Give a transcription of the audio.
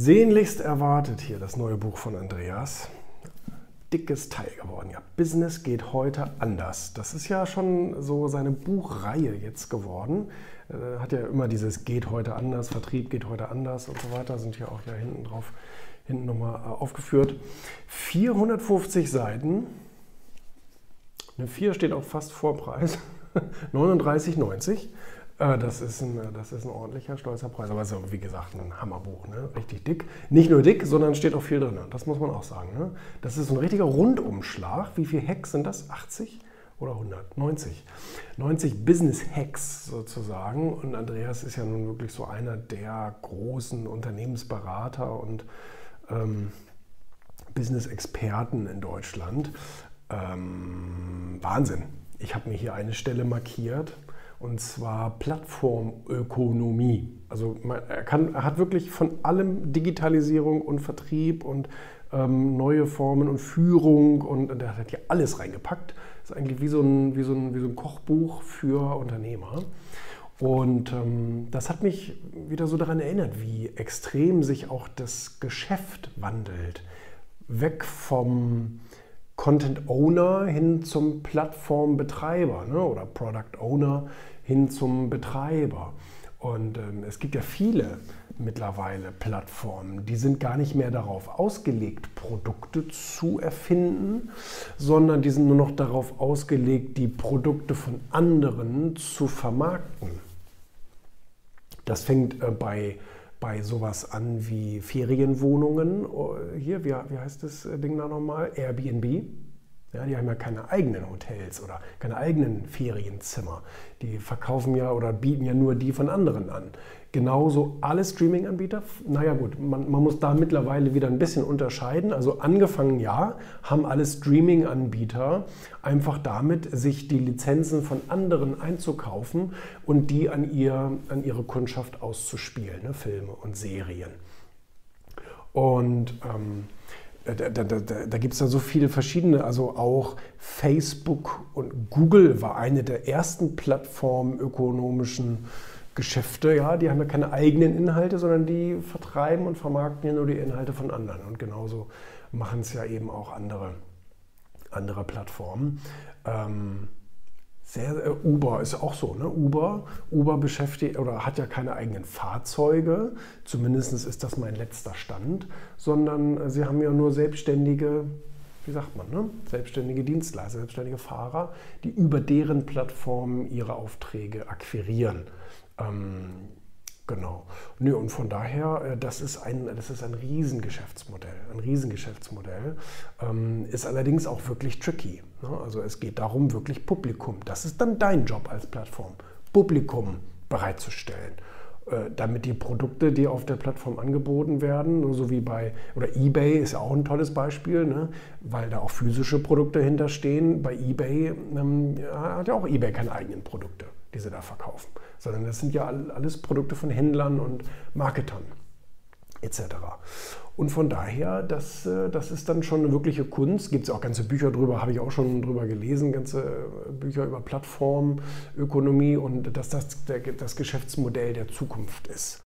Sehnlichst erwartet hier das neue Buch von Andreas. Dickes Teil geworden. Ja, Business geht heute anders. Das ist ja schon so seine Buchreihe jetzt geworden. Äh, hat ja immer dieses geht heute anders, Vertrieb geht heute anders und so weiter, sind ja auch hier hinten drauf, hinten nochmal äh, aufgeführt. 450 Seiten. Eine 4 steht auch fast vor Preis. 39,90. Äh, das ist, ein, das ist ein ordentlicher, stolzer Preis. Aber es ist, wie gesagt, ein Hammerbuch. Ne? Richtig dick. Nicht nur dick, sondern steht auch viel drin. Das muss man auch sagen. Ne? Das ist ein richtiger Rundumschlag. Wie viele Hacks sind das? 80 oder 100? 90. 90 Business Hacks sozusagen. Und Andreas ist ja nun wirklich so einer der großen Unternehmensberater und ähm, Business-Experten in Deutschland. Ähm, Wahnsinn. Ich habe mir hier eine Stelle markiert und zwar Plattformökonomie. Also man, er, kann, er hat wirklich von allem Digitalisierung und Vertrieb und ähm, neue Formen und Führung und, und er hat hier alles reingepackt. Ist eigentlich wie so ein, wie so ein, wie so ein Kochbuch für Unternehmer. Und ähm, das hat mich wieder so daran erinnert, wie extrem sich auch das Geschäft wandelt. Weg vom Content Owner hin zum Plattformbetreiber ne? oder Product Owner hin zum Betreiber. Und ähm, es gibt ja viele mittlerweile Plattformen, die sind gar nicht mehr darauf ausgelegt, Produkte zu erfinden, sondern die sind nur noch darauf ausgelegt, die Produkte von anderen zu vermarkten. Das fängt äh, bei bei sowas an wie Ferienwohnungen. Oh, hier, wie, wie heißt das Ding da nochmal? Airbnb. Ja, die haben ja keine eigenen Hotels oder keine eigenen Ferienzimmer. Die verkaufen ja oder bieten ja nur die von anderen an. Genauso alle Streaming-Anbieter. Naja gut, man, man, muss da mittlerweile wieder ein bisschen unterscheiden. Also angefangen ja, haben alle Streaming-Anbieter einfach damit, sich die Lizenzen von anderen einzukaufen und die an, ihr, an ihre Kundschaft auszuspielen, ne? Filme und Serien. Und ähm, da, da, da, da gibt es ja so viele verschiedene, also auch Facebook und Google war eine der ersten plattformökonomischen Geschäfte, ja, die haben ja keine eigenen Inhalte, sondern die vertreiben und vermarkten ja nur die Inhalte von anderen. Und genauso machen es ja eben auch andere, andere Plattformen. Ähm, sehr, äh, Uber ist auch so, ne? Uber, Uber beschäftigt oder hat ja keine eigenen Fahrzeuge, zumindest ist das mein letzter Stand, sondern äh, sie haben ja nur selbstständige, wie sagt man, ne? selbstständige Dienstleister, selbstständige Fahrer, die über deren Plattformen ihre Aufträge akquirieren. Ähm, Genau. Nö, und von daher, äh, das ist ein, das ist ein Riesengeschäftsmodell. Ein Riesengeschäftsmodell. Ähm, ist allerdings auch wirklich tricky. Ne? Also es geht darum, wirklich Publikum. Das ist dann dein Job als Plattform. Publikum bereitzustellen. Äh, damit die Produkte, die auf der Plattform angeboten werden, so wie bei, oder eBay ist ja auch ein tolles Beispiel, ne? weil da auch physische Produkte hinterstehen. Bei eBay ähm, hat ja auch eBay keine eigenen Produkte die sie da verkaufen, sondern das sind ja alles Produkte von Händlern und Marketern etc. Und von daher, das, äh, das ist dann schon eine wirkliche Kunst. Gibt es auch ganze Bücher drüber, habe ich auch schon drüber gelesen, ganze äh, Bücher über Plattformökonomie und dass das das Geschäftsmodell der Zukunft ist.